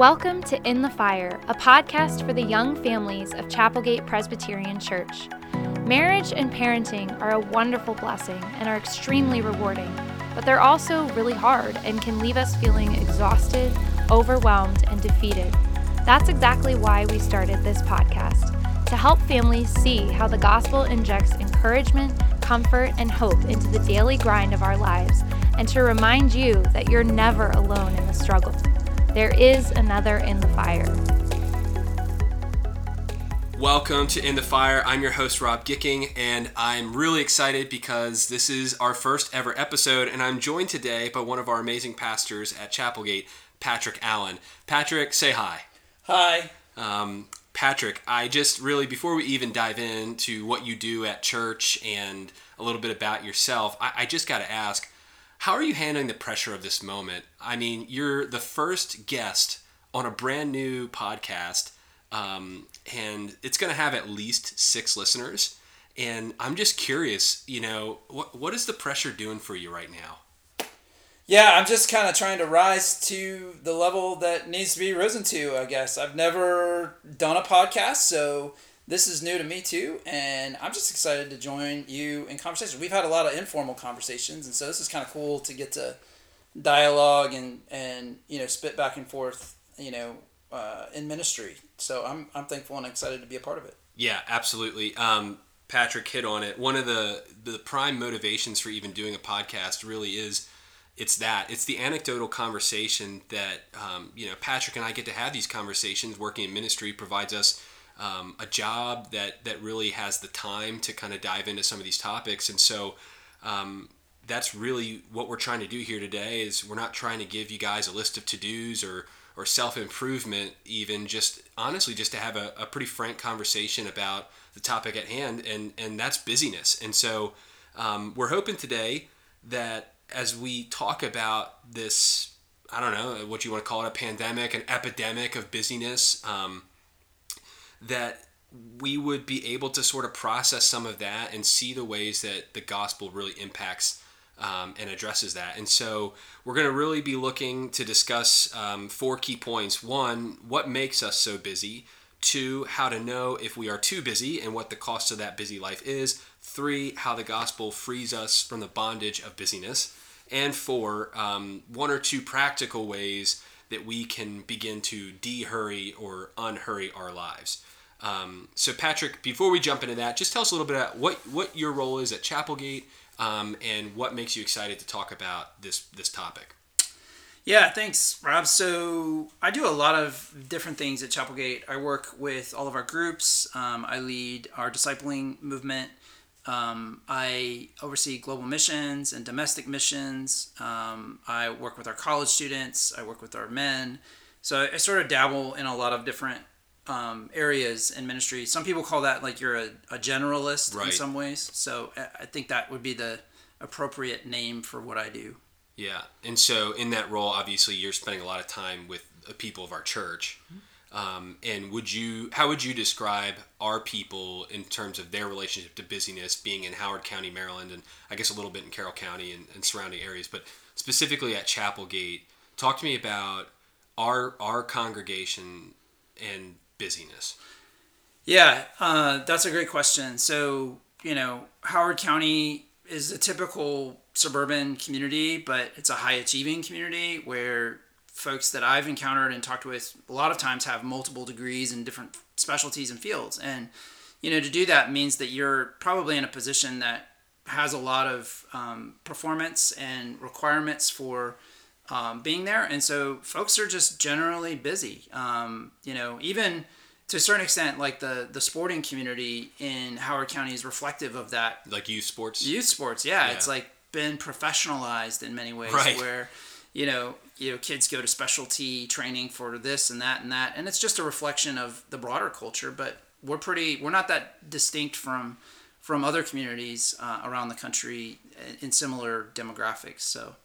Welcome to In the Fire, a podcast for the young families of Chapelgate Presbyterian Church. Marriage and parenting are a wonderful blessing and are extremely rewarding, but they're also really hard and can leave us feeling exhausted, overwhelmed, and defeated. That's exactly why we started this podcast to help families see how the gospel injects encouragement, comfort, and hope into the daily grind of our lives, and to remind you that you're never alone in the struggle. There is another in the fire. Welcome to In the Fire. I'm your host, Rob Gicking, and I'm really excited because this is our first ever episode, and I'm joined today by one of our amazing pastors at Chapelgate, Patrick Allen. Patrick, say hi. Hi. Um, Patrick, I just really, before we even dive into what you do at church and a little bit about yourself, I, I just got to ask how are you handling the pressure of this moment? I mean, you're the first guest on a brand new podcast, um, and it's going to have at least six listeners. And I'm just curious, you know, what what is the pressure doing for you right now? Yeah, I'm just kind of trying to rise to the level that needs to be risen to, I guess. I've never done a podcast, so this is new to me too, and I'm just excited to join you in conversation. We've had a lot of informal conversations, and so this is kind of cool to get to dialogue and and you know spit back and forth, you know, uh, in ministry. So I'm I'm thankful and excited to be a part of it. Yeah, absolutely. Um, Patrick hit on it. One of the the prime motivations for even doing a podcast really is it's that it's the anecdotal conversation that um, you know Patrick and I get to have these conversations. Working in ministry provides us um, a job that that really has the time to kind of dive into some of these topics, and so. Um, that's really what we're trying to do here today is we're not trying to give you guys a list of to-dos or or self-improvement even just honestly just to have a, a pretty frank conversation about the topic at hand and and that's busyness and so um, we're hoping today that as we talk about this i don't know what you want to call it a pandemic an epidemic of busyness um, that we would be able to sort of process some of that and see the ways that the gospel really impacts um, and addresses that. And so we're going to really be looking to discuss um, four key points. One, what makes us so busy? Two, how to know if we are too busy and what the cost of that busy life is. Three, how the gospel frees us from the bondage of busyness. And four, um, one or two practical ways that we can begin to de-hurry or unhurry our lives. Um, so, Patrick, before we jump into that, just tell us a little bit about what what your role is at Chapelgate um, and what makes you excited to talk about this this topic. Yeah, thanks, Rob. So I do a lot of different things at Chapelgate. I work with all of our groups. Um, I lead our discipling movement. Um, I oversee global missions and domestic missions. Um, I work with our college students. I work with our men. So I, I sort of dabble in a lot of different um, areas in ministry. Some people call that like you're a, a generalist right. in some ways. So I think that would be the appropriate name for what I do. Yeah. And so in that role, obviously, you're spending a lot of time with the people of our church. Um, and would you, how would you describe our people in terms of their relationship to busyness, being in Howard County, Maryland, and I guess a little bit in Carroll County and, and surrounding areas, but specifically at Chapelgate? Talk to me about our our congregation and busyness? Yeah, uh, that's a great question. So, you know, Howard County is a typical suburban community, but it's a high achieving community where folks that I've encountered and talked with a lot of times have multiple degrees in different specialties and fields. And, you know, to do that means that you're probably in a position that has a lot of um, performance and requirements for um, being there. And so folks are just generally busy. Um, you know, even to a certain extent, like the the sporting community in Howard County is reflective of that. Like youth sports. Youth sports, yeah, yeah. it's like been professionalized in many ways, right. where you know you know kids go to specialty training for this and that and that, and it's just a reflection of the broader culture. But we're pretty, we're not that distinct from from other communities uh, around the country in similar demographics. So.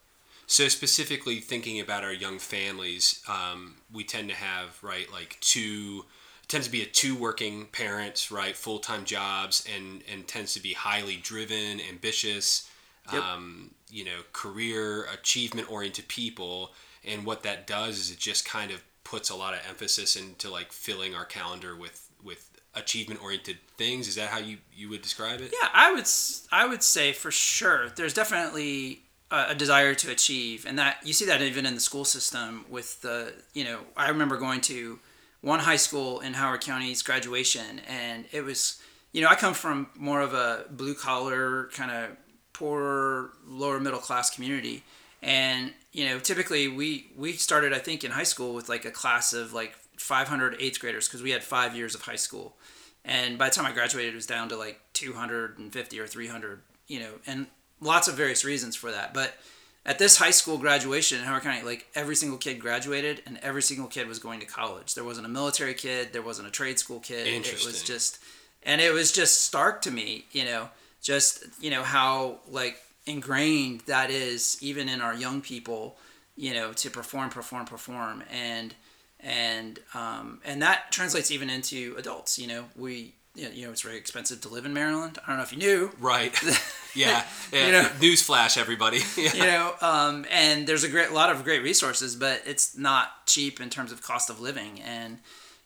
So specifically thinking about our young families, um, we tend to have right like two tends to be a two working parents, right? Full time jobs, and and tends to be highly driven, ambitious, yep. um, you know, career achievement oriented people. And what that does is it just kind of puts a lot of emphasis into like filling our calendar with with achievement oriented things. Is that how you you would describe it? Yeah, I would I would say for sure. There's definitely a, a desire to achieve, and that you see that even in the school system. With the you know, I remember going to one high school in Howard County's graduation, and it was you know I come from more of a blue collar kind of poorer lower middle class community, and you know typically we we started I think in high school with like a class of like 500 eighth graders because we had five years of high school and by the time I graduated, it was down to like 250 or 300, you know, and lots of various reasons for that. But at this high school graduation in Howard County, like every single kid graduated and every single kid was going to college. There wasn't a military kid, there wasn't a trade school kid. It was just, and it was just stark to me, you know, just, you know, how like ingrained that is even in our young people, you know, to perform, perform, perform. And, and um, and that translates even into adults. You know, we you know, it's very expensive to live in Maryland. I don't know if you knew. Right. yeah. yeah. You know- Newsflash, everybody. yeah. You know, um, and there's a great lot of great resources, but it's not cheap in terms of cost of living. And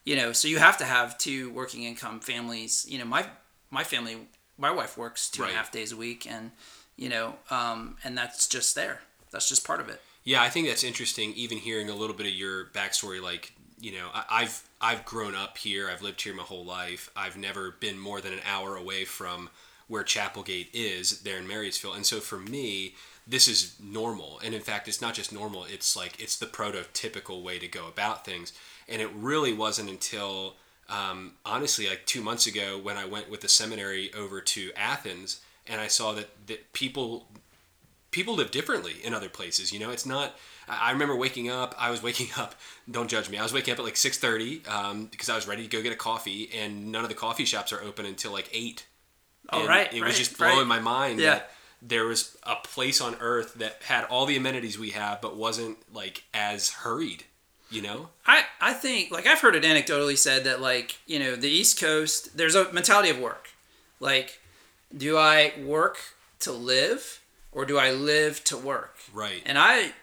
you know, so you have to have two working income families. You know, my my family, my wife works two and a half days a week, and you know, um, and that's just there. That's just part of it. Yeah, I think that's interesting. Even hearing a little bit of your backstory, like you know, I, I've I've grown up here. I've lived here my whole life. I've never been more than an hour away from where Chapelgate is there in Marriottsville, and so for me, this is normal. And in fact, it's not just normal. It's like it's the prototypical way to go about things. And it really wasn't until um, honestly like two months ago when I went with the seminary over to Athens and I saw that, that people people live differently in other places. You know, it's not. I remember waking up. I was waking up. Don't judge me. I was waking up at like six thirty um, because I was ready to go get a coffee, and none of the coffee shops are open until like eight. Oh, right, It right, was just blowing right. my mind Yeah. that there was a place on Earth that had all the amenities we have, but wasn't like as hurried. You know? I, I think like I've heard it anecdotally said that like you know the East Coast there's a mentality of work. Like do I work to live or do I live to work? Right. and I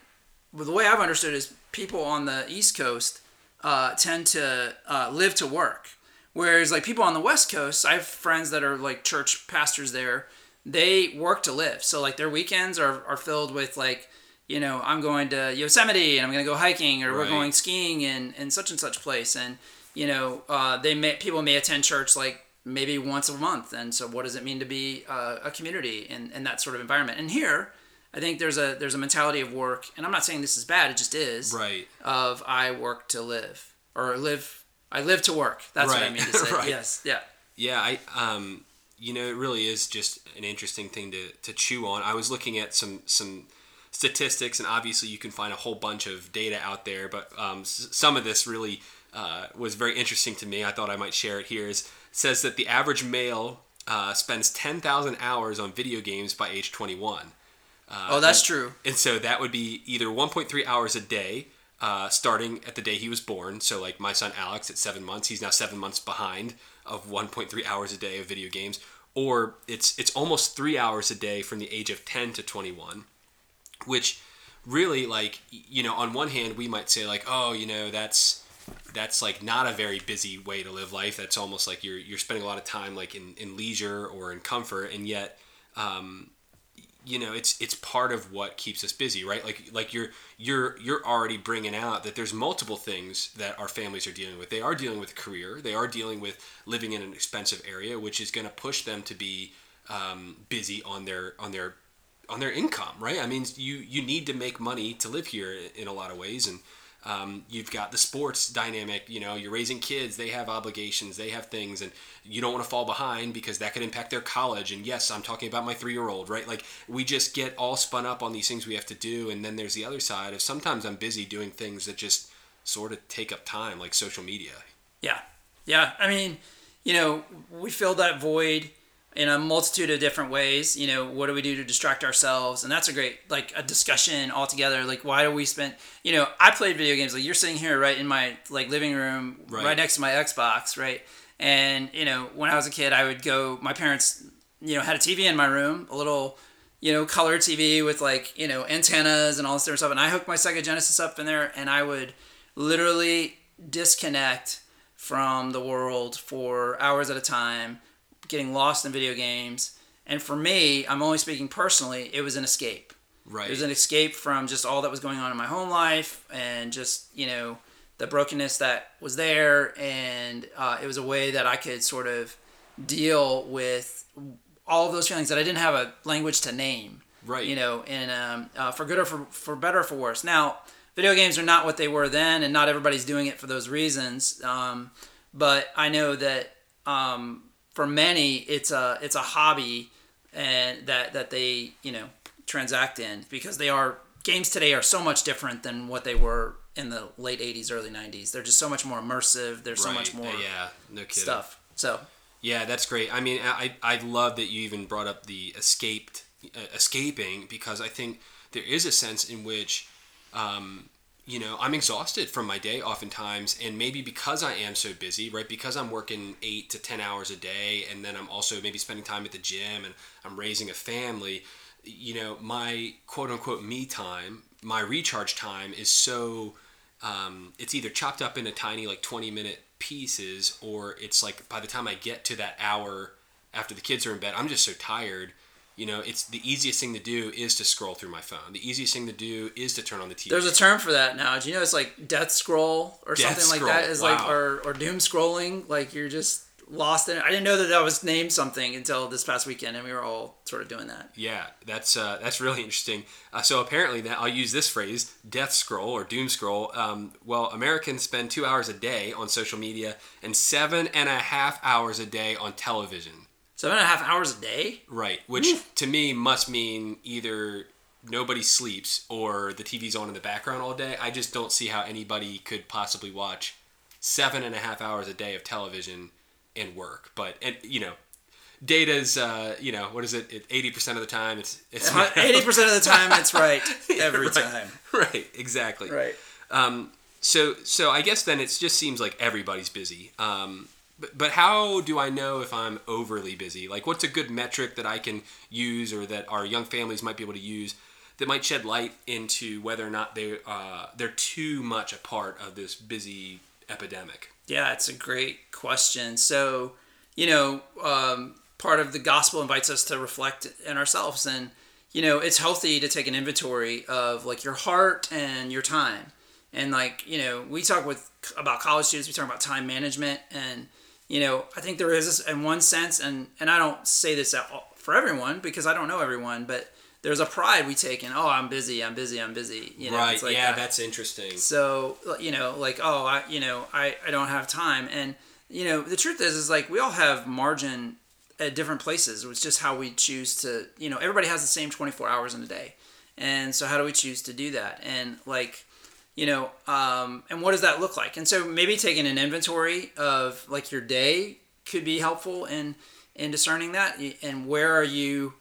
well, the way I've understood is people on the East Coast uh, tend to uh, live to work. Whereas like people on the West Coast I have friends that are like church pastors there. They work to live. So like their weekends are, are filled with like you know, I'm going to Yosemite and I'm going to go hiking, or we're going skiing in, in such and such place, and you know, uh, they may people may attend church like maybe once a month, and so what does it mean to be uh, a community in, in that sort of environment? And here, I think there's a there's a mentality of work, and I'm not saying this is bad, it just is. Right. Of I work to live, or live I live to work. That's what I mean to say. Right. Yes. Yeah. Yeah, I um you know, it really is just an interesting thing to, to chew on. I was looking at some some statistics, and obviously you can find a whole bunch of data out there, but um, s- some of this really uh, was very interesting to me. I thought I might share it here. Is says that the average male uh, spends ten thousand hours on video games by age twenty one. oh, that's true. And so that would be either 1.3 hours a day, uh, starting at the day he was born. So, like my son Alex at seven months, he's now seven months behind of 1.3 hours a day of video games. Or it's it's almost three hours a day from the age of 10 to 21, which really like you know on one hand we might say like oh you know that's that's like not a very busy way to live life. That's almost like you're you're spending a lot of time like in, in leisure or in comfort. And yet um, you know it's it's part of what keeps us busy right? Like like you're you're you're already bringing out that there's multiple things that our families are dealing with. They are dealing with career. They are dealing with living in an expensive area which is going to push them to be um, busy on their on their on their income right? I mean you you need to make money to live here in a lot of ways. And um, you've got the sports dynamic you know you're raising kids they have obligations they have things and you don't want to fall behind because that could impact their college. And yes i'm talking about my three year old right? Like we just get all spun up on these things we have to do. And then there's the other side of sometimes i'm busy doing things that just sort of take up time like social media. Yeah. Yeah. I mean, you know, we fill that void in a multitude of different ways. You know, what do we do to distract ourselves? And that's a great, like, a discussion altogether. Like, why do we spend, you know, I played video games. Like, you're sitting here right in my, like, living room, right, Right. next to my Xbox, right? And, you know, when I was a kid, I would go, my parents, you know, had a TV in my room, a little, you know, color TV with, like, you know, antennas and all this different stuff. And I hooked my Sega Genesis up in there and I would, literally disconnect from the world for hours at a time, getting lost in video games. And for me, I'm only speaking personally, it was an escape. Right. It was an escape from just all that was going on in my home life and just, you know, the brokenness that was there. And uh, it was a way that I could sort of deal with all of those feelings that I didn't have a language to name. Right. You know, and um, uh, for good or for, for better or for worse. Now, video games are not what they were then, and not everybody's doing it for those reasons. Um, but I know that um, for many, it's a it's a hobby, and that that they you know transact in because they are games today are so much different than what they were in the late 80s early 90s they're just so much more immersive there's so much Right. more Yeah, no kidding. stuff so Yeah, that's great. I mean, I I love that you even brought up the escaped uh, escaping because I think there is a sense in which um, you know, I'm exhausted from my day oftentimes, and maybe because I am so busy, right? Because I'm working eight to ten hours a day, and then I'm also maybe spending time at the gym, and I'm raising a family. You know, my quote unquote me time, my recharge time is so. Um, it's either chopped up into tiny like 20 minute pieces, or it's like by the time I get to that hour after the kids are in bed, I'm just so tired you know it's the easiest thing to do is to scroll through my phone. The easiest thing to do is to turn on the tv there's a term for that now. Do you know it's like death scroll or Death something like that? is scroll, is like or, or doom scrolling like you're just lost in it. I didn't know that that was named something until this past weekend and we were all sort of doing that. Yeah that's uh, that's really interesting. Uh, so apparently that i'll use this phrase death scroll or doom scroll. Um, well americans spend two hours a day on social media and seven and a half hours a day on television seven and a half hours a day? Right which to me must mean either nobody sleeps or the tv's on in the background all day. I just don't see how anybody could possibly watch seven and a half hours a day of television and work. But and you know data's uh you know what is it? It 80% of the time it's it's 80% of the time it's right every Right. time. right exactly. Right. Um so so i guess then it just seems like everybody's busy. Um but, but how do I know if I'm overly busy? Like, what's a good metric that I can use or that our young families might be able to use that might shed light into whether or not they uh, they're too much a part of this busy epidemic? Yeah, it's a great question. So, you know, um, part of the gospel invites us to reflect in ourselves, and you know, it's healthy to take an inventory of like your heart and your time. And like, you know, we talk with about college students, we talk about time management, and you know, I think there is in one sense, and and I don't say this out for everyone because I don't know everyone, but there's a pride we take in. Oh, I'm busy. I'm busy. I'm busy. You know, right. it's like yeah, that. that's interesting. So you know, like oh, I you know, I I don't have time, and you know, the truth is, is like we all have margin at different places. It's just how we choose to. You know, everybody has the same 24 hours in a day, and so how do we choose to do that? And like, you know, um, and what does that look like? And so maybe taking an inventory of like your day could be helpful in in discerning that, and where are you,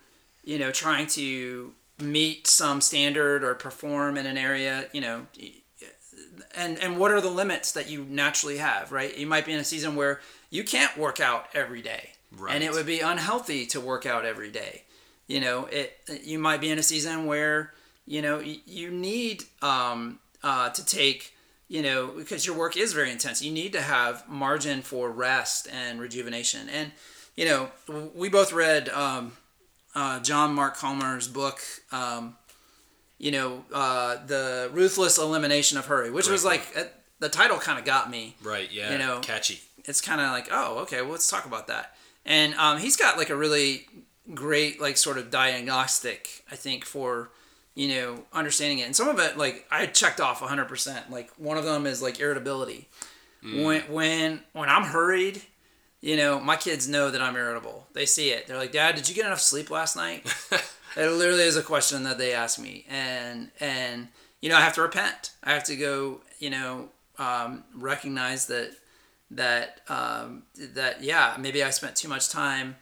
you know, trying to meet some standard or perform in an area, you know, and and what are the limits that you naturally have right? You might be in a season where you can't work out every day. And it would be unhealthy to work out every day. You know it you might be in a season where you know you need um, uh, to take you know because your work is very intense you need to have margin for rest and rejuvenation and you know we both read um, uh, john mark comer's book um, you know, uh, the ruthless elimination of hurry, which Great was like uh, the title kind of got me. Right. Yeah. You know, catchy. It's kind of like, oh, okay, well, let's talk about that. And um, he's got like a really great, like, sort of diagnostic, I think, for you know understanding it. And some of it, like, I checked off 100%. Like, one of them is like irritability. When when when I'm hurried, you know, my kids know that I'm irritable. They see it. They're like, "Dad, did you get enough sleep last night?" it literally is a question that they ask me, and and you know, I have to repent. I have to go, you know, um, recognize that that um, that yeah, maybe I spent too much time,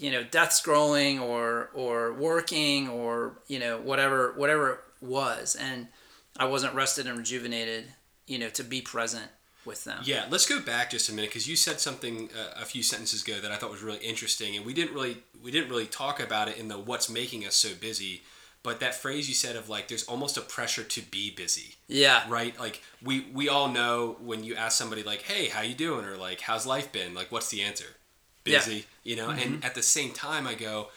you know, death scrolling or or working or you know whatever whatever it was, and I wasn't rested and rejuvenated, you know, to be present with them. Yeah, let's go back just a minute because you said something uh, a few sentences ago that I thought was really interesting, and we didn't really we didn't really talk about it in the what's making us so busy. but that phrase you said of like there's almost a pressure to be busy Yeah. right like we we all know when you ask somebody like hey how you doing or like how's life been like what's the answer Yeah. busy you know and mm-hmm. at the same time i go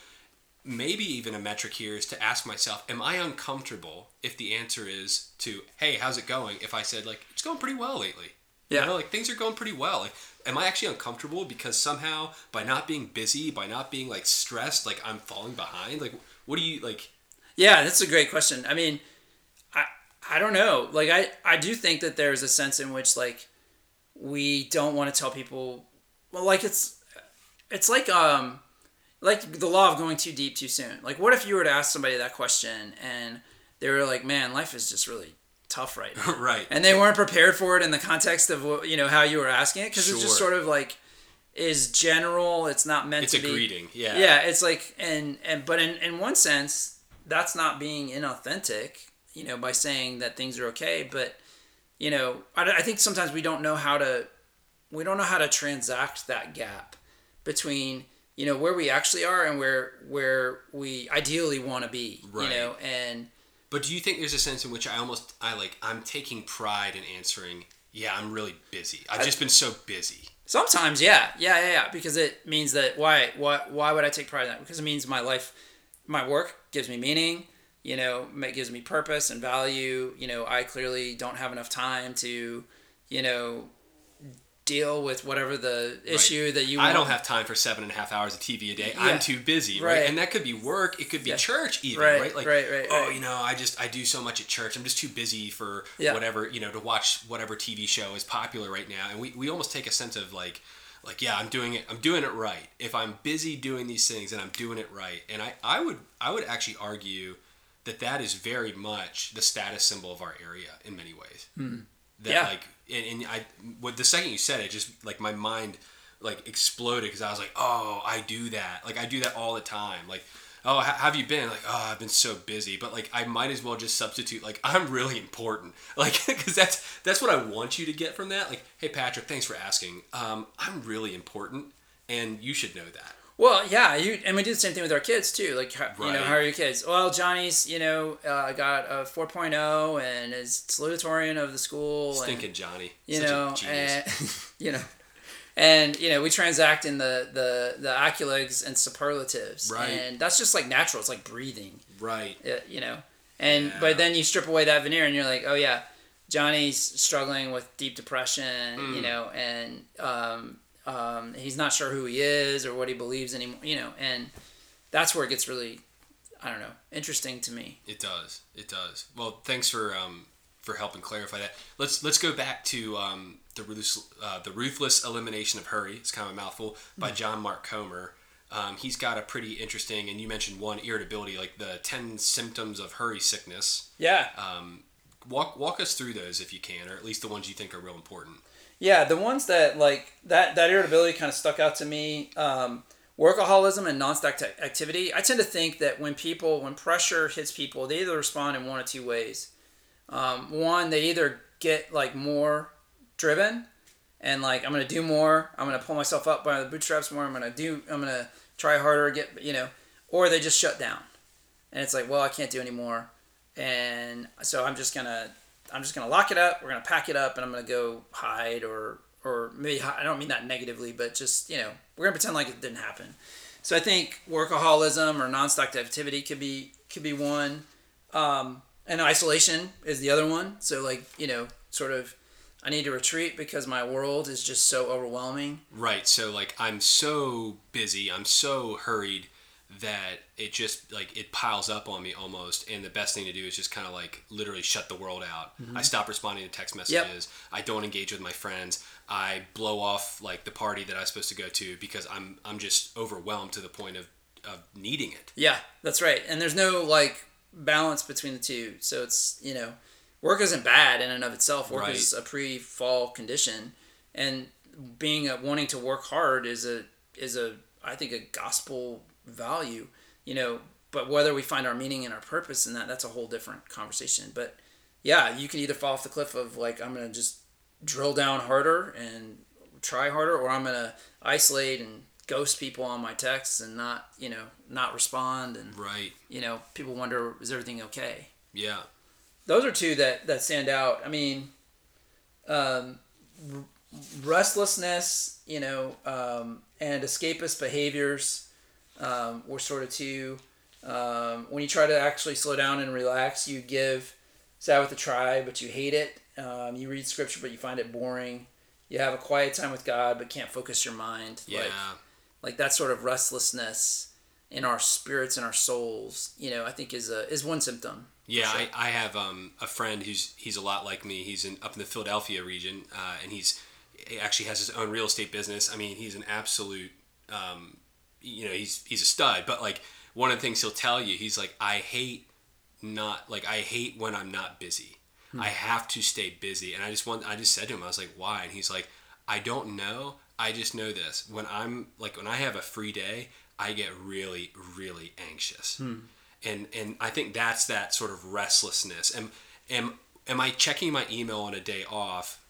maybe even a metric here is to ask myself am i uncomfortable if the answer is to hey how's it going if i said like it's going pretty well lately Yeah. you know like things are going pretty well like am i actually uncomfortable because somehow by not being busy by not being like stressed like i'm falling behind like what do you like Yeah, that's a great question. I mean, I I don't know. Like I I do think that there's a sense in which like we don't want to tell people well like it's it's like um like the law of going too deep too soon. Like what if you were to ask somebody that question and they were like, "Man, life is just really tough right now." right and they weren't prepared for it in the context of what- you know how you were asking it because it's just sort of like is general. It's not meant it's to a be. greeting yeah Yeah, it's like and and but in in one sense, that's not being inauthentic. You know, by saying that things are okay, but you know, I, I think sometimes we don't know how to we don't know how to transact that gap between you know where we actually are and where where we ideally want to be. Right. You know, and But do you think there's a sense in which I almost I like I'm taking pride in answering, yeah, I'm really busy. I've just been so busy. Sometimes, yeah, yeah, yeah, yeah, because it means that why, why, why would I take pride in that? Because it means my life, my work gives me meaning. You know, it gives me purpose and value. You know, I clearly don't have enough time to, you know, deal with whatever the issue that you. I don't have time for seven and a half hours of TV a day. Yeah. I'm too busy, right? Right. And that could be work. It could be Yeah. church, even, Right, right? Like, right, right, oh, right. you know, I just I do so much at church. I'm just too busy for Yeah. whatever you know to watch whatever TV show is popular right now. And we, we almost take a sense of like like yeah, I'm doing it. I'm doing it right. If I'm busy doing these things, and I'm doing it right. And I I would I would actually argue that that is very much the status symbol of our area in many ways. Hmm. That. Yeah. like and, and I with the second you said it, just like my mind like exploded because I was like, oh, I do that. Like I do that all the time. Like, oh, how have you been? Like, oh, I've been so busy. But like, I might as well just substitute like I'm really important. Like, because that's that's what I want you to get from that. Like, hey Patrick, thanks for asking. Um, I'm really important, and you should know that. Well, yeah, you and we do the same thing with our kids too. Like, how, you know, how are your kids? Well, Johnny's, you know, uh, got a 4.0 and is salutatorian of the school. and- Stinking Johnny, you Such know, genius. and you know, and you know, we transact in the the the accolades and superlatives, Right. And that's just like natural. It's like breathing, right. uh, you know. And Yeah. but then you strip away that veneer, and you're like, oh yeah, Johnny's struggling with deep depression, Mm. you know, and um, um, he's not sure who he is or what he believes anymore, you know, and that's where it gets really, I don't know, interesting to me. It does. It does. Well, thanks for um, for helping clarify that. Let's let's go back to um, the ruthless, uh, the ruthless elimination of hurry. It's kind of a mouthful by John Mark Comer. Um, he's got a pretty interesting, and you mentioned one irritability, like the ten symptoms of hurry sickness. Yeah. Um, walk walk us through those if you can, or at least the ones you think are real important. Yeah, the ones that like that that irritability kind of stuck out to me. Um, workaholism and non-stop t- activity. I tend to think that when people, when pressure hits people, they either respond in one of two ways. Um, one, they either get like more driven, and like I'm gonna do more. I'm gonna pull myself up by the bootstraps more. I'm gonna do. I'm gonna try harder. Get you know, or they just shut down, and it's like, well, I can't do anymore, and so I'm just gonna I'm just gonna lock it up. We're gonna pack it up, and I'm gonna go hide or or maybe I don't mean that negatively, but just you know we're gonna pretend like it didn't happen. So I think workaholism or non-stop activity could be could be one, um, and isolation is the other one. So like you know sort of I need to retreat because my world is just so overwhelming. Right. So like I'm so busy, I'm so hurried that it just like it piles up on me almost and the best thing to do is just kind of like literally shut the world out. I mm-hmm. stop responding to text messages. I don't engage with my friends. I blow off like the party that I was supposed to go to because I'm I'm just overwhelmed to the point of of needing it. Yeah, that's right. And there's no like balance between the two. So it's you know, work isn't bad in and of itself. Work Right. is a pre-fall condition, and being a, wanting to work hard is a is a I think a gospel value. You know, but whether we find our meaning and our purpose in that, that's a whole different conversation. But yeah, you can either fall off the cliff of like I'm gonna just drill down harder and try harder, or I'm gonna isolate and ghost people on my texts and not you know not respond and right you know people wonder is everything okay yeah those are two that that stand out i mean um, restlessness you know um, and escapist behaviors um, were sort of two um, when you try to actually slow down and relax you give sabbath a try but you hate it. Um, you read scripture but you find it boring. You have a quiet time with god but can't focus your mind. Yeah. like, like that sort of restlessness in our spirits and our souls you know i think is a is one symptom yeah sure. I, I have um, a friend who's he's a lot like me. He's in up in the philadelphia region uh, and he's he actually has his own real estate business. I mean he's an absolute um, you know he's he's a stud but like one of the things he'll tell you he's like i hate not like i hate when i'm not busy hmm. i have to stay busy and i just want i just said to him i was like why and he's like i don't know I just know this. When I'm like when I have a free day, I get really really anxious. Hmm. And and I think that's that sort of restlessness. Am am am I checking my email on a day off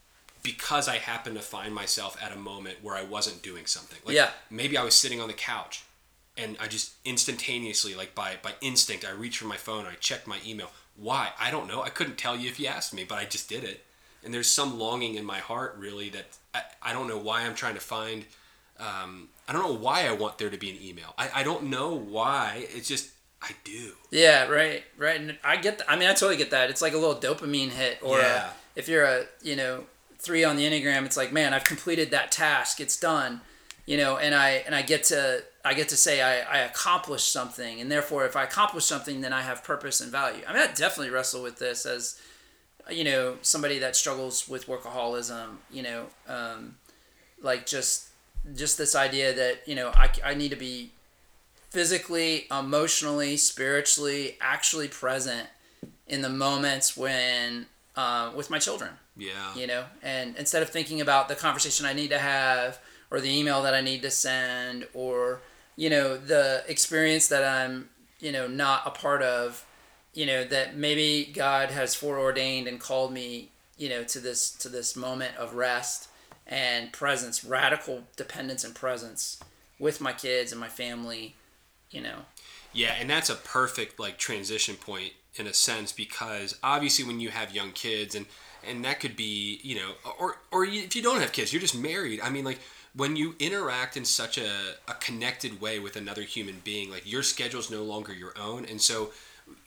because I happen to find myself at a moment where I wasn't doing something? Like yeah. maybe I was sitting on the couch and I just instantaneously like by by instinct I reach for my phone, I checked my email. Why? I don't know. I couldn't tell you if you asked me, but I just did it and there's some longing in my heart really that I, I don't know why I'm trying to find um, I don't know why I want there to be an email I, I don't know why it's just I do yeah right right and I get that I mean I totally get that it's like a little dopamine hit or yeah. a, if you're a you know three on the enneagram it's like man I've completed that task it's done you know and I and I get to I get to say I, I accomplished something and therefore if I accomplish something then I have purpose and value. I mean I definitely wrestle with this as you know somebody that struggles with workaholism you know um, like just just this idea that you know I, I need to be physically emotionally spiritually actually present in the moments when uh, with my children yeah. You know and instead of thinking about the conversation i need to have or the email that i need to send or you know the experience that i'm you know not a part of you know that maybe God has foreordained and called me you know to this to this moment of rest and presence radical dependence and presence with my kids and my family you know. Yeah and that's a perfect like transition point in a sense because obviously when you have young kids and and that could be you know or or if you don't have kids you're just married i mean like when you interact in such a, a connected way with another human being like your schedule is no longer your own and so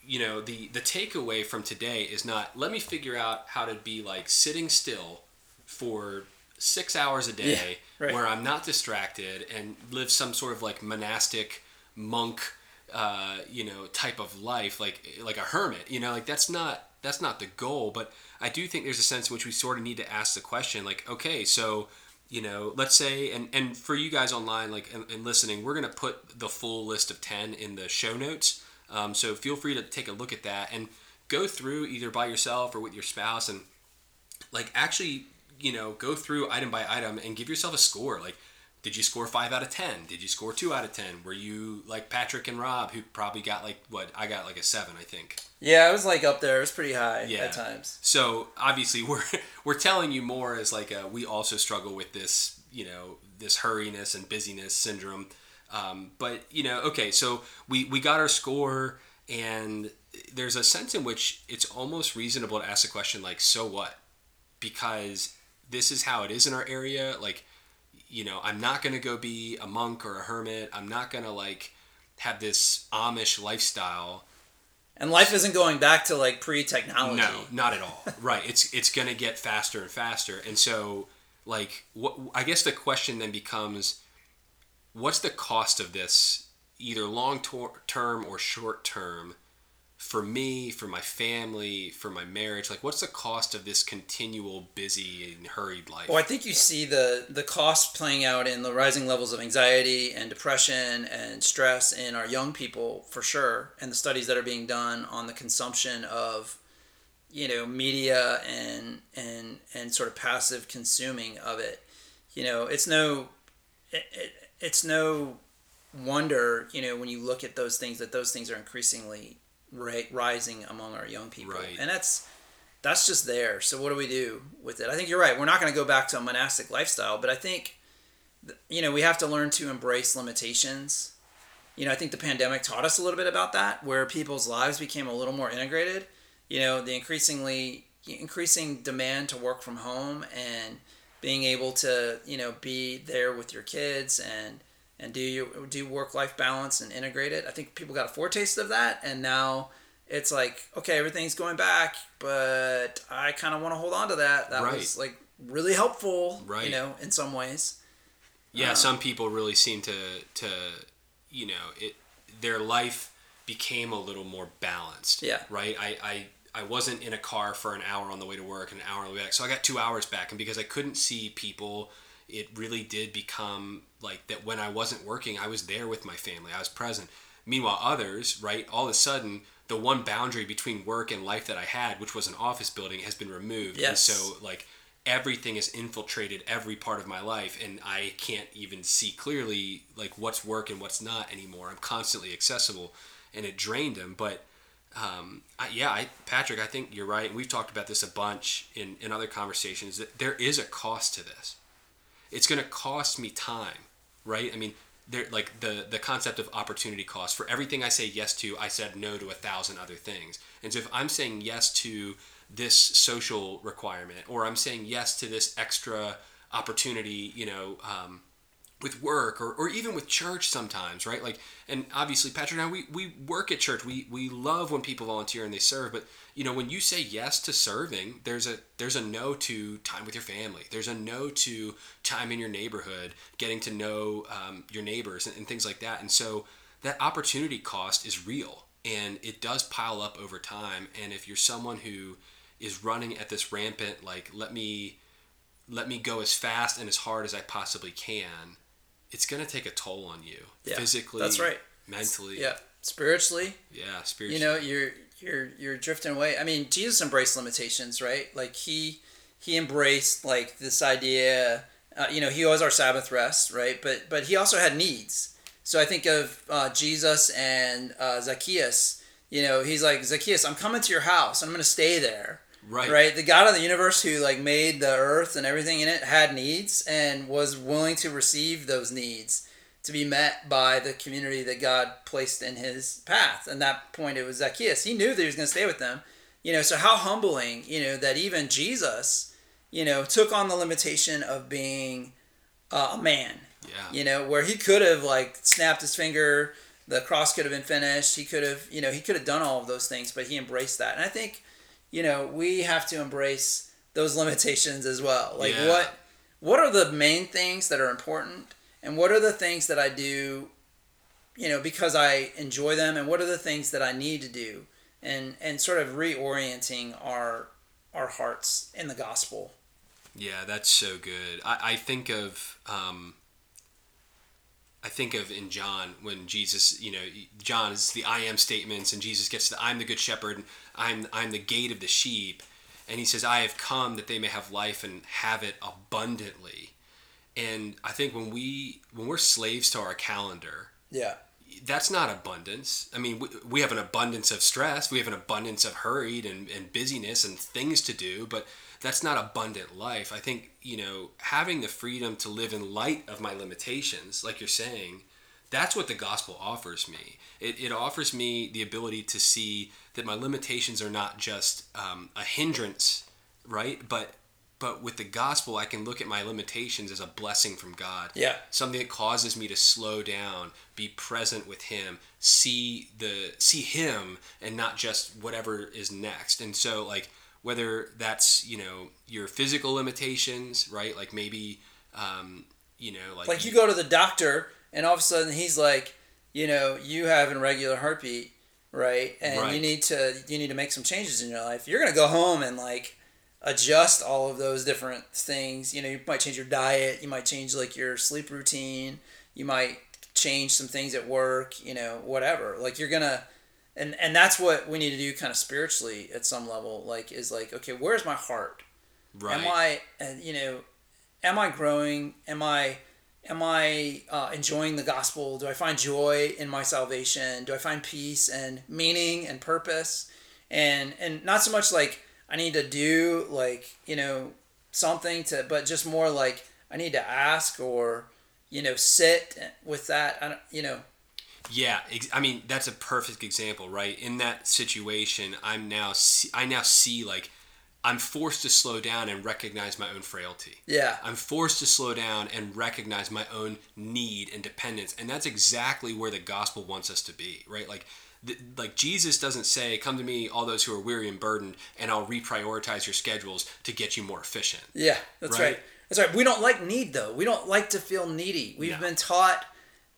you know the the takeaway from today is not let me figure out how to be like sitting still for six hours a day yeah, right. where I'm not distracted and live some sort of like monastic monk uh, you know type of life like like a hermit you know like that's not that's not the goal but I do think there's a sense in which we sort of need to ask the question like okay so you know let's say and and for you guys online like and, and listening we're gonna put the full list of 10 in the show notes um, so feel free to take a look at that and go through either by yourself or with your spouse and like actually, you know, go through item by item and give yourself a score. Like, did you score five out of 10? Did you score two out of 10? Were you like Patrick and Rob, who probably got like what I got like a seven, I think. Yeah, it was like up there. It was pretty high yeah. at times. So obviously, we're we're telling you more as like a, we also struggle with this, you know, this hurriness and busyness syndrome. Um, but you know, okay, so we we got our score, and there's a sense in which it's almost reasonable to ask a question like, "So what?" Because this is how it is in our area. Like, you know, I'm not gonna go be a monk or a hermit. I'm not gonna like have this Amish lifestyle. And life isn't going back to like pre-technology. No, not at all. right. It's it's gonna get faster and faster, and so like what I guess the question then becomes what's the cost of this, either long term or short term, for me, for my family, for my marriage? Like, what's the cost of this continual busy and hurried life? Well, I think you see the the cost playing out in the rising levels of anxiety and depression and stress in our young people for sure, and the studies that are being done on the consumption of you know media and and and sort of passive consuming of it you know it's no it, it, it's no wonder, you know, when you look at those things that those things are increasingly ra- rising among our young people, right. and that's that's just there. So what do we do with it? I think you're right. We're not going to go back to a monastic lifestyle, but I think you know, we have to learn to embrace limitations. You know, I think the pandemic taught us a little bit about that, where people's lives became a little more integrated. You know, the increasingly increasing demand to work from home and being able to, you know, be there with your kids and and do you do work life balance and integrate it. I think people got a foretaste of that, and now it's like okay, everything's going back, but I kind of want to hold on to that. That Right. was like really helpful, Right. You know, in some ways. yeah um, some people really seem to to you know it their life became a little more balanced Yeah. right i i I wasn't in a car for an hour on the way to work and an hour on the way back. So I got two hours back. And because I couldn't see people, it really did become like that when I wasn't working, I was there with my family. I was present. Meanwhile, others, right, all of a sudden, the one boundary between work and life that I had, which was an office building, has been removed. And Yes. so, like, everything has infiltrated every part of my life and i can't even see clearly like what's work and what's not anymore i'm constantly accessible and it drained him but um, I, yeah I, patrick i think you're right and we've talked about this a bunch in, in other conversations that there is a cost to this it's going to cost me time right? I mean there like the the concept of opportunity cost. For everything i say yes to i said no to a thousand other things. And so if i'm saying yes to this social requirement or i'm saying yes to this extra opportunity you know um, with work or, or even with church sometimes right? Like and obviously patrick and I, we, we work at church. We, we love when people volunteer and they serve. But you know when you say yes to serving there's a there's a no to time with your family. There's a no to time in your neighborhood getting to know um, your neighbors and, and things like that. And so that opportunity cost is real and it does pile up over time. And if you're someone who is running at this rampant like let me let me go as fast and as hard as I possibly can, it's going to take a toll on you Yeah, physically. that's right. Mentally. Yeah, spiritually, Yeah. Spiritually. you know, you're you're you're drifting away. I mean, Jesus embraced limitations, right? Like he he embraced like this idea. Uh, you know, he was our Sabbath rest, right? But but he also had needs. So I think of uh, Jesus and uh, Zacchaeus. You know, he's like Zacchaeus, I'm coming to your house. I'm going to stay there. Right. Right. The God of the universe who like made the earth and everything in it had needs and was willing to receive those needs to be met by the community that God placed in his path. And that point, it was Zacchaeus. He knew that he was going to stay with them. You know, so how humbling, you know, that even Jesus, you know, took on the limitation of being uh, a man. Yeah. You know, where he could have like snapped his finger, the cross could have been finished. He could have, you know, he could have done all of those things, but he embraced that. And I think, you know, we have to embrace those limitations as well. Like Yeah. what what are the main things that are important and what are the things that I do you know because I enjoy them and what are the things that I need to do and and sort of reorienting our our hearts in the gospel. Yeah, that's so good. I, I think of um, I think of in John when Jesus, you know, John is the I am statements, and Jesus gets the I'm the good shepherd, and I'm I'm the gate of the sheep, and he says, I have come that they may have life and have it abundantly. And I think when we when we're slaves to our calendar, Yeah. that's not abundance. I mean, we, we have an abundance of stress, we have an abundance of hurried and, and busyness and things to do, but that's not abundant life. I think, you know, having the freedom to live in light of my limitations, like you're saying, that's what the gospel offers me. It, it offers me the ability to see that my limitations are not just um, a hindrance, right? But but with the gospel, I can look at my limitations as a blessing from God Yeah. something that causes me to slow down be present with him see the see him and not just whatever is next and so like whether that's you know your physical limitations right like maybe um you know like, Like you go to the doctor and all of a sudden he's like, you know, you have an irregular heartbeat, right? And you need to you need to make some changes in your life. You're gonna go home and like adjust all of those different things. You know, you might change your diet, you might change like your sleep routine, you might change some things at work, you know, whatever. Like you're gonna and and that's what we need to do kind of spiritually at some level like is like okay where's my heart right Am I, uh, you know, am I growing? Am I, am I uh, enjoying the gospel? Do I find joy in my salvation? Do I find peace and meaning and purpose? And and not so much like I need to do like you know something to, but just more like I need to ask or you know, sit with that. I don't, you know. Yeah, I mean that's a perfect example, right? In that situation, I'm now see, I now see like I'm forced to slow down and recognize my own frailty. Yeah. I'm forced to slow down and recognize my own need and dependence, and that's exactly where the gospel wants us to be, right? Like like Jesus doesn't say, "Come to me, all those who are weary and burdened, and I'll reprioritize your schedules to get you more efficient." Yeah, that's right. right. That's right. We don't like need though. We don't like to feel needy. We've no. been taught,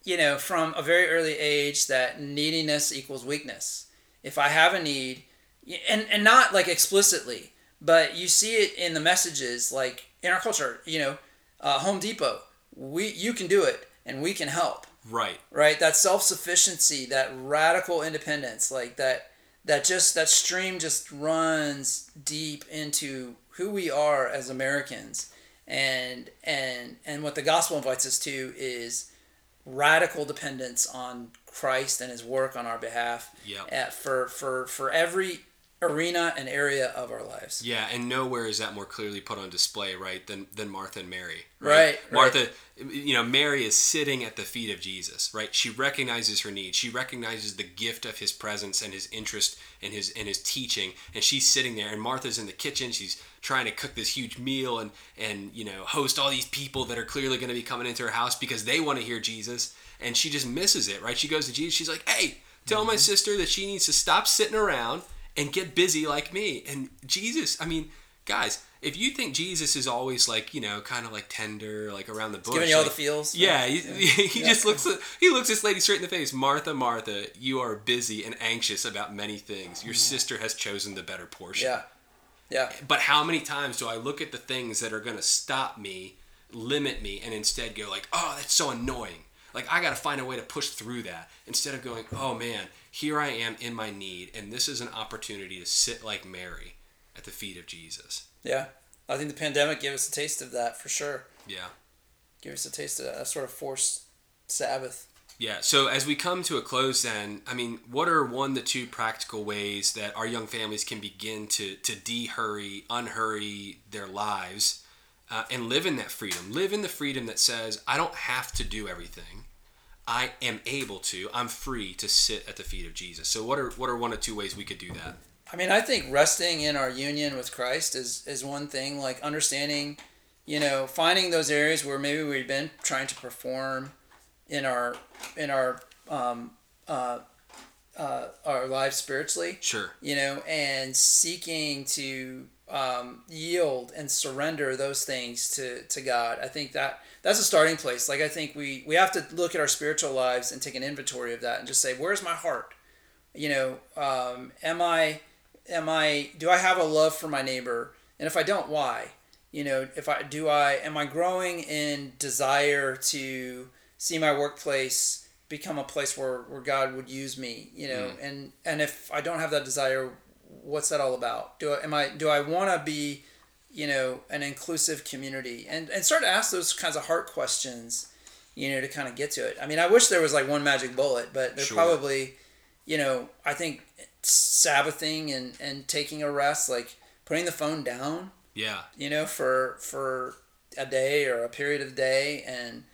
you know, from a very early age that neediness equals weakness. If I have a need, and and not like explicitly, but you see it in the messages, like in our culture. You know, uh, Home Depot. We you can do it, and we can help. Right. Right. That self sufficiency, that radical independence, like that that just that stream just runs deep into who we are as Americans and and and what the gospel invites us to is radical dependence on Christ and His work on our behalf. Yeah. For for for every arena and area of our lives. Yeah, and nowhere is that more clearly put on display, right, than than Martha and Mary. Right. right Martha, right. you know, Mary is sitting at the feet of Jesus, right? She recognizes her need. She recognizes the gift of his presence and his interest in his in his teaching, and she's sitting there and Martha's in the kitchen. She's trying to cook this huge meal and and you know, host all these people that are clearly going to be coming into her house because they want to hear Jesus, and she just misses it, right? She goes to Jesus. She's like, "Hey, tell mm-hmm. my sister that she needs to stop sitting around and get busy like me. And Jesus, I mean, guys, if you think Jesus is always like, you know, kind of like tender, like around the bush, giving you all the feels. Yeah, he, he yeah. just looks he looks this lady straight in the face. Martha, Martha, you are busy and anxious about many things. Your mm-hmm. sister has chosen the better portion. Yeah, yeah. But how many times do I look at the things that are going to stop me, limit me, and instead go like, oh, that's so annoying. Like I got to find a way to push through that instead of going, oh man, here I am in my need, and this is an opportunity to sit like Mary at the feet of Jesus. Yeah, I think the pandemic gave us a taste of that for sure. Yeah, give us a taste of that, that sort of forced Sabbath. Yeah. So as we come to a close, then I mean, what are one to two practical ways that our young families can begin to to de-hurry, unhurry their lives, uh, and live in that freedom? Live in the freedom that says, I don't have to do everything. I am able to, I'm free to sit at the feet of Jesus. So what are what are one or two ways we could do that? I mean, I think resting in our union with Christ is is one thing, like understanding, you know, finding those areas where maybe we've been trying to perform in our in our um, uh, uh, our lives spiritually. Sure. You know, and seeking to um, yield and surrender those things to, to God. I think that that's a starting place. Like I think we we have to look at our spiritual lives and take an inventory of that and just say, where's my heart? You know, um, am I am I do I have a love for my neighbor? And if I don't, why? You know, if I do I am I growing in desire to see my workplace become a place where, where God would use me, you know, mm. and and if I don't have that desire, what's that all about? Do I, am I do I want to be, you know, an inclusive community and and start to ask those kinds of heart questions, you know, to kind of get to it. I mean, I wish there was like one magic bullet, but there sure. probably, you know, I think Sabbathing and and taking a rest, like putting the phone down. Yeah. You know, for for a day or a period of day and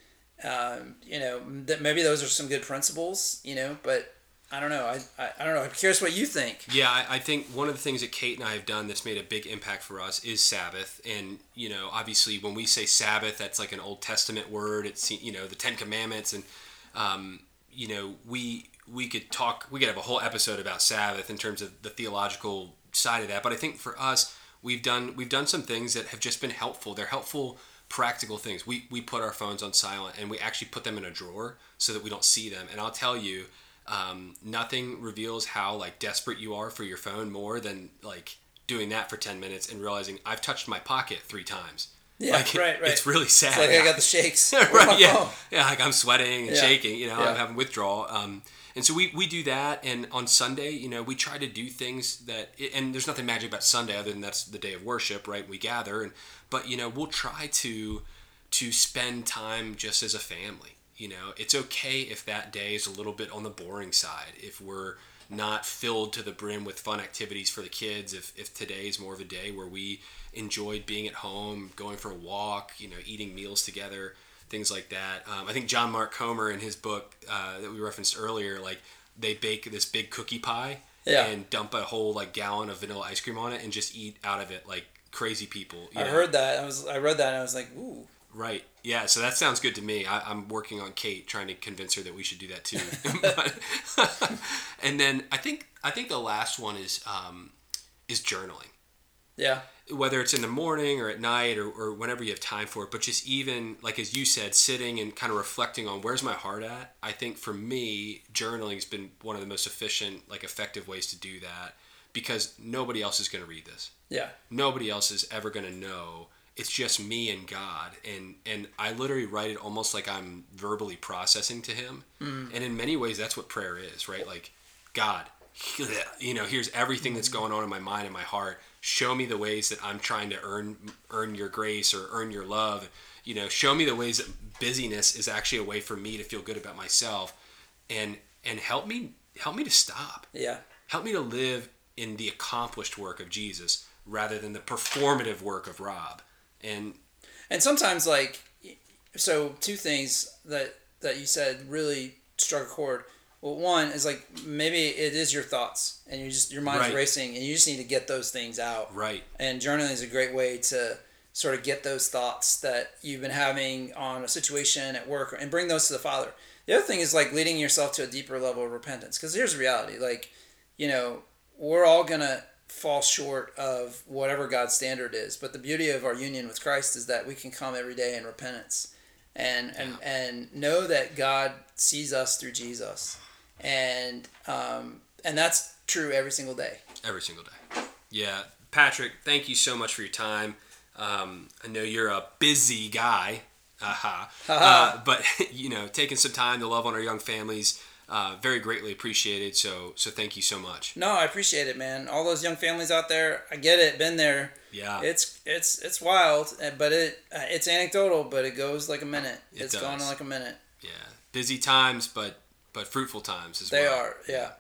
um, you know that maybe those are some good principles you know but I don't know. I, I, I, don't know. I'm curious what you think. Yeah, I, I, think one of the things that Kate and I have done that's made a big impact for us is Sabbath. And, you know, obviously when we say Sabbath, that's like an Old Testament word. It's, you know, the Ten Commandments. And, um, you know, we, we could talk, we could have a whole episode about Sabbath in terms of the theological side of that. But I think for us, we've done, we've done some things that have just been helpful. They're helpful practical things. We, we put our phones on silent and we actually put them in a drawer so that we don't see them. And I'll tell you, um, nothing reveals how like desperate you are for your phone more than like doing that for 10 minutes and realizing I've touched my pocket three times. Yeah, like, right, right. It's really sad. It's like I got the shakes. right, yeah. Phone? Yeah, like I'm sweating and yeah. shaking, you know, yeah. I'm having withdrawal. Um, and so we, we do that. And on Sunday, you know, we try to do things that, and there's nothing magic about Sunday other than that's the day of worship, right? We gather. And, but, you know, we'll try to, to spend time just as a family you know, it's okay if that day is a little bit on the boring side. If we're not filled to the brim with fun activities for the kids, if, if today is more of a day where we enjoyed being at home, going for a walk, you know, eating meals together, things like that. Um, I think John Mark Comer in his book uh, that we referenced earlier, like they bake this big cookie pie Yeah. and dump a whole like gallon of vanilla ice cream on it and just eat out of it like crazy people. you I know? heard that. I was I read that and I was like, ooh. Right. Yeah. So that sounds good to me. I, I'm working on Kate, trying to convince her that we should do that too. but, and then I think I think the last one is um, is journaling. Yeah. Whether it's in the morning or at night or, or whenever you have time for it, but just even like as you said, sitting and kind of reflecting on where's my heart at. I think for me, journaling has been one of the most efficient, like effective ways to do that because nobody else is going to read this Yeah. nobody else is ever going to know it's just me and god and and i literally write it almost like i'm verbally processing to him. Mm. And in many ways that's what prayer is right? Like god you know here's everything that's mm-hmm. going on in my mind and my heart. Show me the ways that i'm trying to earn earn your grace or earn your love. You know show me the ways that busyness is actually a way for me to feel good about myself. And and help me help me to stop. Yeah. help me to live in the accomplished work of Jesus rather than the performative work of Rob. And And sometimes like so two things that that you said really struck a chord. Well, one is like maybe it is your thoughts and you just your mind's Right. racing and you just need to get those things out. right, And journaling is a great way to sort of get those thoughts that you've been having on a situation at work and bring those to the Father. The other thing is like leading yourself to a deeper level of repentance. Because here's the reality like, you know, we're all going to fall short of whatever God's standard is. But the beauty of our union with Christ is that we can come every day in repentance and, and, and know that God sees us through Jesus. And, um, and that's true every single day. every single day. Yeah, Patrick, thank you so much for your time. Um, I know you're a busy guy, aha, uh, but you know, taking some time to love on our young families, uh, very greatly appreciated. So, so thank you so much. No, I appreciate it, man. All those young families out there, I get it. Been there. Yeah, It's it's it's wild, uh, but it uh, it's anecdotal, but it goes like a minute. It it's going does. in like a minute. yeah, busy times, but but fruitful times as They well. They are, yeah.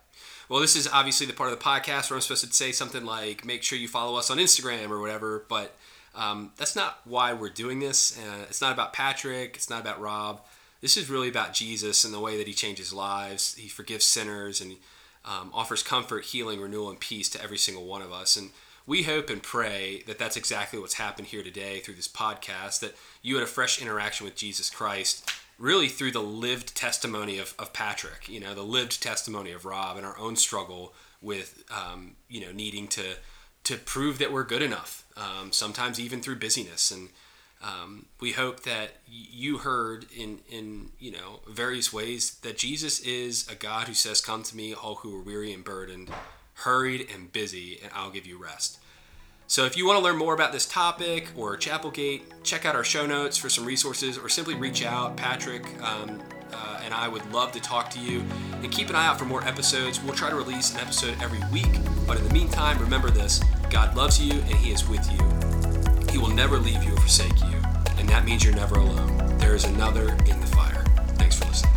Well, this is obviously the part of the podcast where I'm supposed to say something like, make sure you follow us on Instagram or whatever, but um, that's not why we're doing this. Uh, it's not about Patrick, it's not about Rob. This is really about Jesus and the way that he changes lives. He forgives sinners and um, offers comfort, healing, renewal, and peace to every single one of us. And we hope and pray that that's exactly what's happened here today through this podcast, that you had a fresh interaction with Jesus Christ really through the lived testimony of, of Patrick, you know, the lived testimony of Rob and our own struggle with, um, you know, needing to, to prove that we're good enough, um, sometimes even through busyness. And um, we hope that you heard in, in, you know, various ways that Jesus is a God who says, come to me, all who are weary and burdened, hurried and busy, and I'll give you rest. So if you want to learn more about this topic or Chapelgate, check out our show notes for some resources or simply reach out. Patrick um, uh, and I would love to talk to you. And keep an eye out for more episodes. We'll try to release an episode every week. But in the meantime, remember this God loves you and He is with you. He will never leave you or forsake you. And that means you're never alone. There is another in the fire. Thanks for listening.